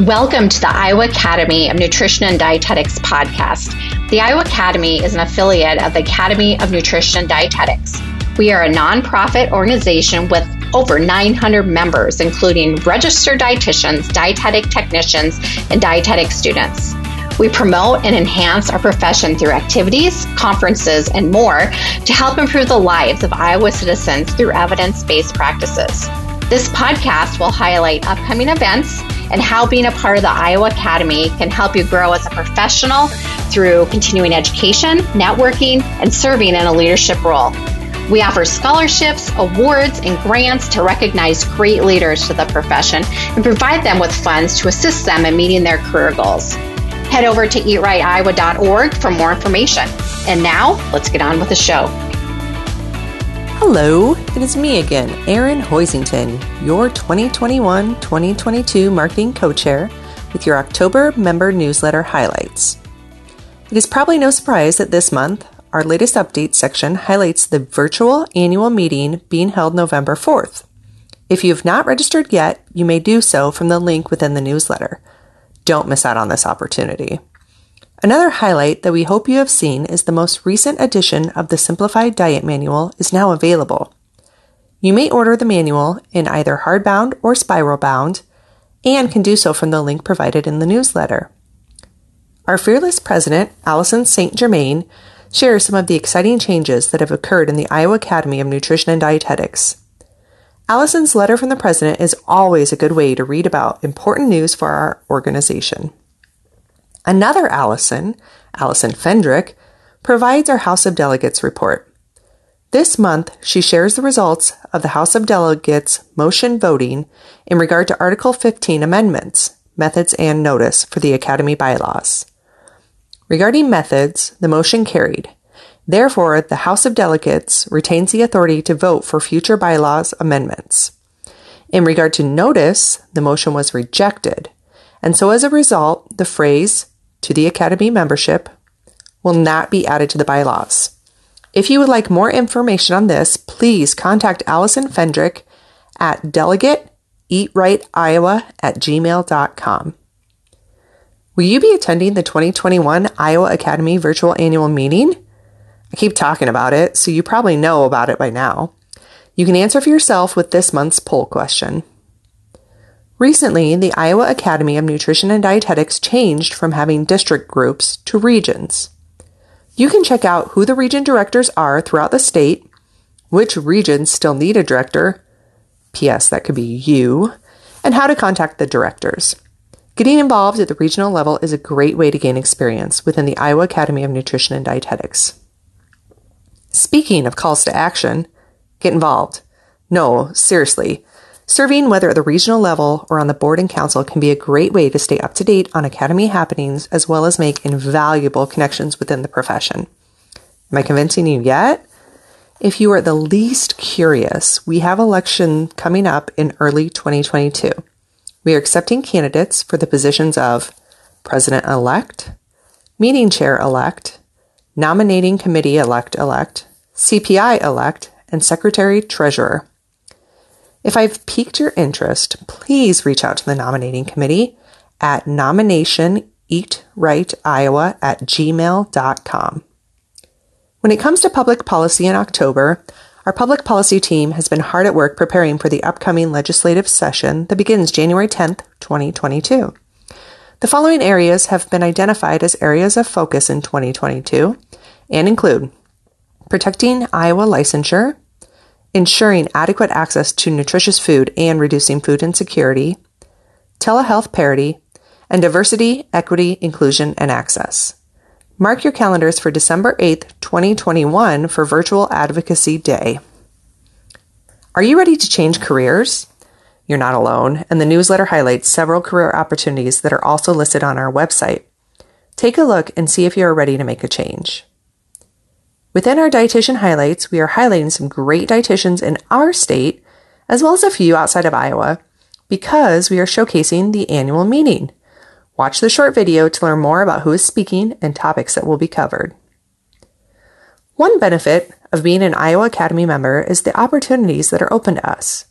Welcome to the Iowa Academy of Nutrition and Dietetics podcast. The Iowa Academy is an affiliate of the Academy of Nutrition and Dietetics. We are a nonprofit organization with over 900 members, including registered dietitians, dietetic technicians, and dietetic students. We promote and enhance our profession through activities, conferences, and more to help improve the lives of Iowa citizens through evidence based practices. This podcast will highlight upcoming events and how being a part of the Iowa Academy can help you grow as a professional through continuing education, networking, and serving in a leadership role. We offer scholarships, awards, and grants to recognize great leaders to the profession and provide them with funds to assist them in meeting their career goals. Head over to eatrightiowa.org for more information. And now, let's get on with the show. Hello, it is me again, Erin Hoisington, your 2021 2022 Marketing Co Chair with your October member newsletter highlights. It is probably no surprise that this month, our latest update section highlights the virtual annual meeting being held November 4th. If you have not registered yet, you may do so from the link within the newsletter. Don't miss out on this opportunity. Another highlight that we hope you have seen is the most recent edition of the Simplified Diet Manual is now available. You may order the manual in either hardbound or spiral bound and can do so from the link provided in the newsletter. Our fearless president, Allison St. Germain, shares some of the exciting changes that have occurred in the Iowa Academy of Nutrition and Dietetics. Allison's letter from the president is always a good way to read about important news for our organization. Another Allison, Allison Fendrick, provides our House of Delegates report. This month, she shares the results of the House of Delegates motion voting in regard to Article 15 amendments, methods, and notice for the Academy bylaws. Regarding methods, the motion carried. Therefore, the House of Delegates retains the authority to vote for future bylaws amendments. In regard to notice, the motion was rejected. And so as a result, the phrase to the Academy membership will not be added to the bylaws. If you would like more information on this, please contact Allison Fendrick at delegateeatrightiowa at gmail.com. Will you be attending the 2021 Iowa Academy Virtual Annual Meeting? I keep talking about it, so you probably know about it by now. You can answer for yourself with this month's poll question. Recently, the Iowa Academy of Nutrition and Dietetics changed from having district groups to regions. You can check out who the region directors are throughout the state, which regions still need a director, P.S., that could be you, and how to contact the directors. Getting involved at the regional level is a great way to gain experience within the Iowa Academy of Nutrition and Dietetics. Speaking of calls to action, get involved. No, seriously, Serving, whether at the regional level or on the board and council, can be a great way to stay up to date on Academy happenings as well as make invaluable connections within the profession. Am I convincing you yet? If you are the least curious, we have election coming up in early 2022. We are accepting candidates for the positions of President elect, Meeting Chair elect, Nominating Committee elect elect, CPI elect, and Secretary Treasurer. If I've piqued your interest, please reach out to the nominating committee at nominationeatrightiowa at gmail.com. When it comes to public policy in October, our public policy team has been hard at work preparing for the upcoming legislative session that begins January 10th, 2022. The following areas have been identified as areas of focus in 2022 and include protecting Iowa licensure, ensuring adequate access to nutritious food and reducing food insecurity, telehealth parity, and diversity, equity, inclusion, and access. Mark your calendars for December 8th, 2021 for Virtual Advocacy Day. Are you ready to change careers? You're not alone, and the newsletter highlights several career opportunities that are also listed on our website. Take a look and see if you are ready to make a change. Within our dietitian highlights, we are highlighting some great dietitians in our state, as well as a few outside of Iowa, because we are showcasing the annual meeting. Watch the short video to learn more about who is speaking and topics that will be covered. One benefit of being an Iowa Academy member is the opportunities that are open to us.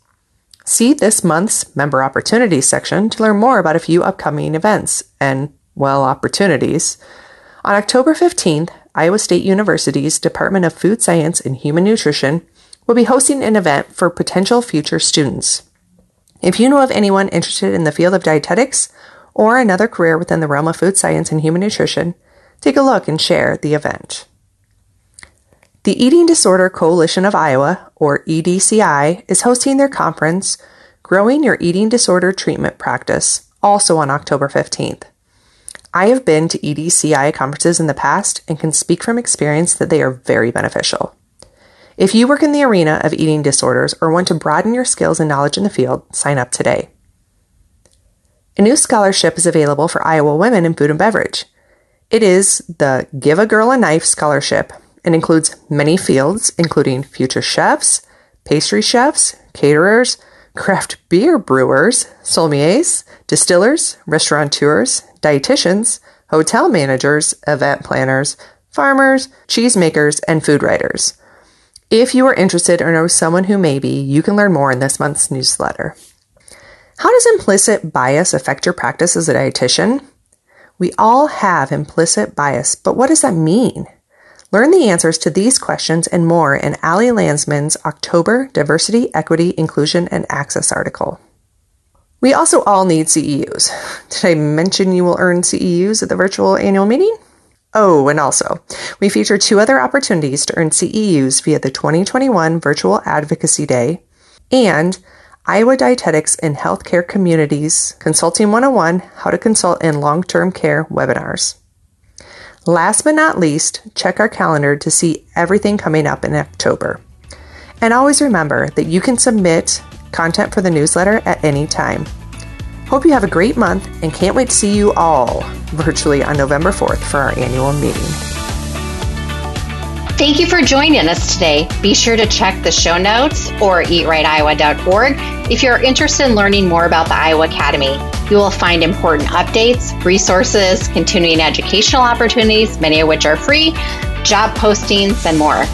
See this month's Member Opportunities section to learn more about a few upcoming events and, well, opportunities. On October 15th, Iowa State University's Department of Food Science and Human Nutrition will be hosting an event for potential future students. If you know of anyone interested in the field of dietetics or another career within the realm of food science and human nutrition, take a look and share the event. The Eating Disorder Coalition of Iowa, or EDCI, is hosting their conference, Growing Your Eating Disorder Treatment Practice, also on October 15th. I have been to EDCI conferences in the past and can speak from experience that they are very beneficial. If you work in the arena of eating disorders or want to broaden your skills and knowledge in the field, sign up today. A new scholarship is available for Iowa women in food and beverage. It is the Give a Girl a Knife Scholarship and includes many fields, including future chefs, pastry chefs, caterers, craft beer brewers, sommeliers, distillers, restaurateurs, dietitians, hotel managers, event planners, farmers, cheesemakers, and food writers. If you are interested or know someone who may be, you can learn more in this month's newsletter. How does implicit bias affect your practice as a dietitian? We all have implicit bias, but what does that mean? Learn the answers to these questions and more in Ali Landsman's October Diversity, Equity, Inclusion, and Access article. We also all need CEUs. Did I mention you will earn CEUs at the virtual annual meeting? Oh, and also, we feature two other opportunities to earn CEUs via the 2021 Virtual Advocacy Day and Iowa Dietetics in Healthcare Communities Consulting 101 How to Consult in Long Term Care webinars. Last but not least, check our calendar to see everything coming up in October. And always remember that you can submit content for the newsletter at any time. Hope you have a great month and can't wait to see you all virtually on November 4th for our annual meeting. Thank you for joining us today. Be sure to check the show notes or eatrightiowa.org if you're interested in learning more about the Iowa Academy. You will find important updates, resources, continuing educational opportunities, many of which are free, job postings, and more.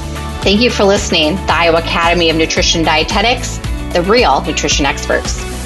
Thank you for listening. The Iowa Academy of Nutrition Dietetics, the real nutrition experts.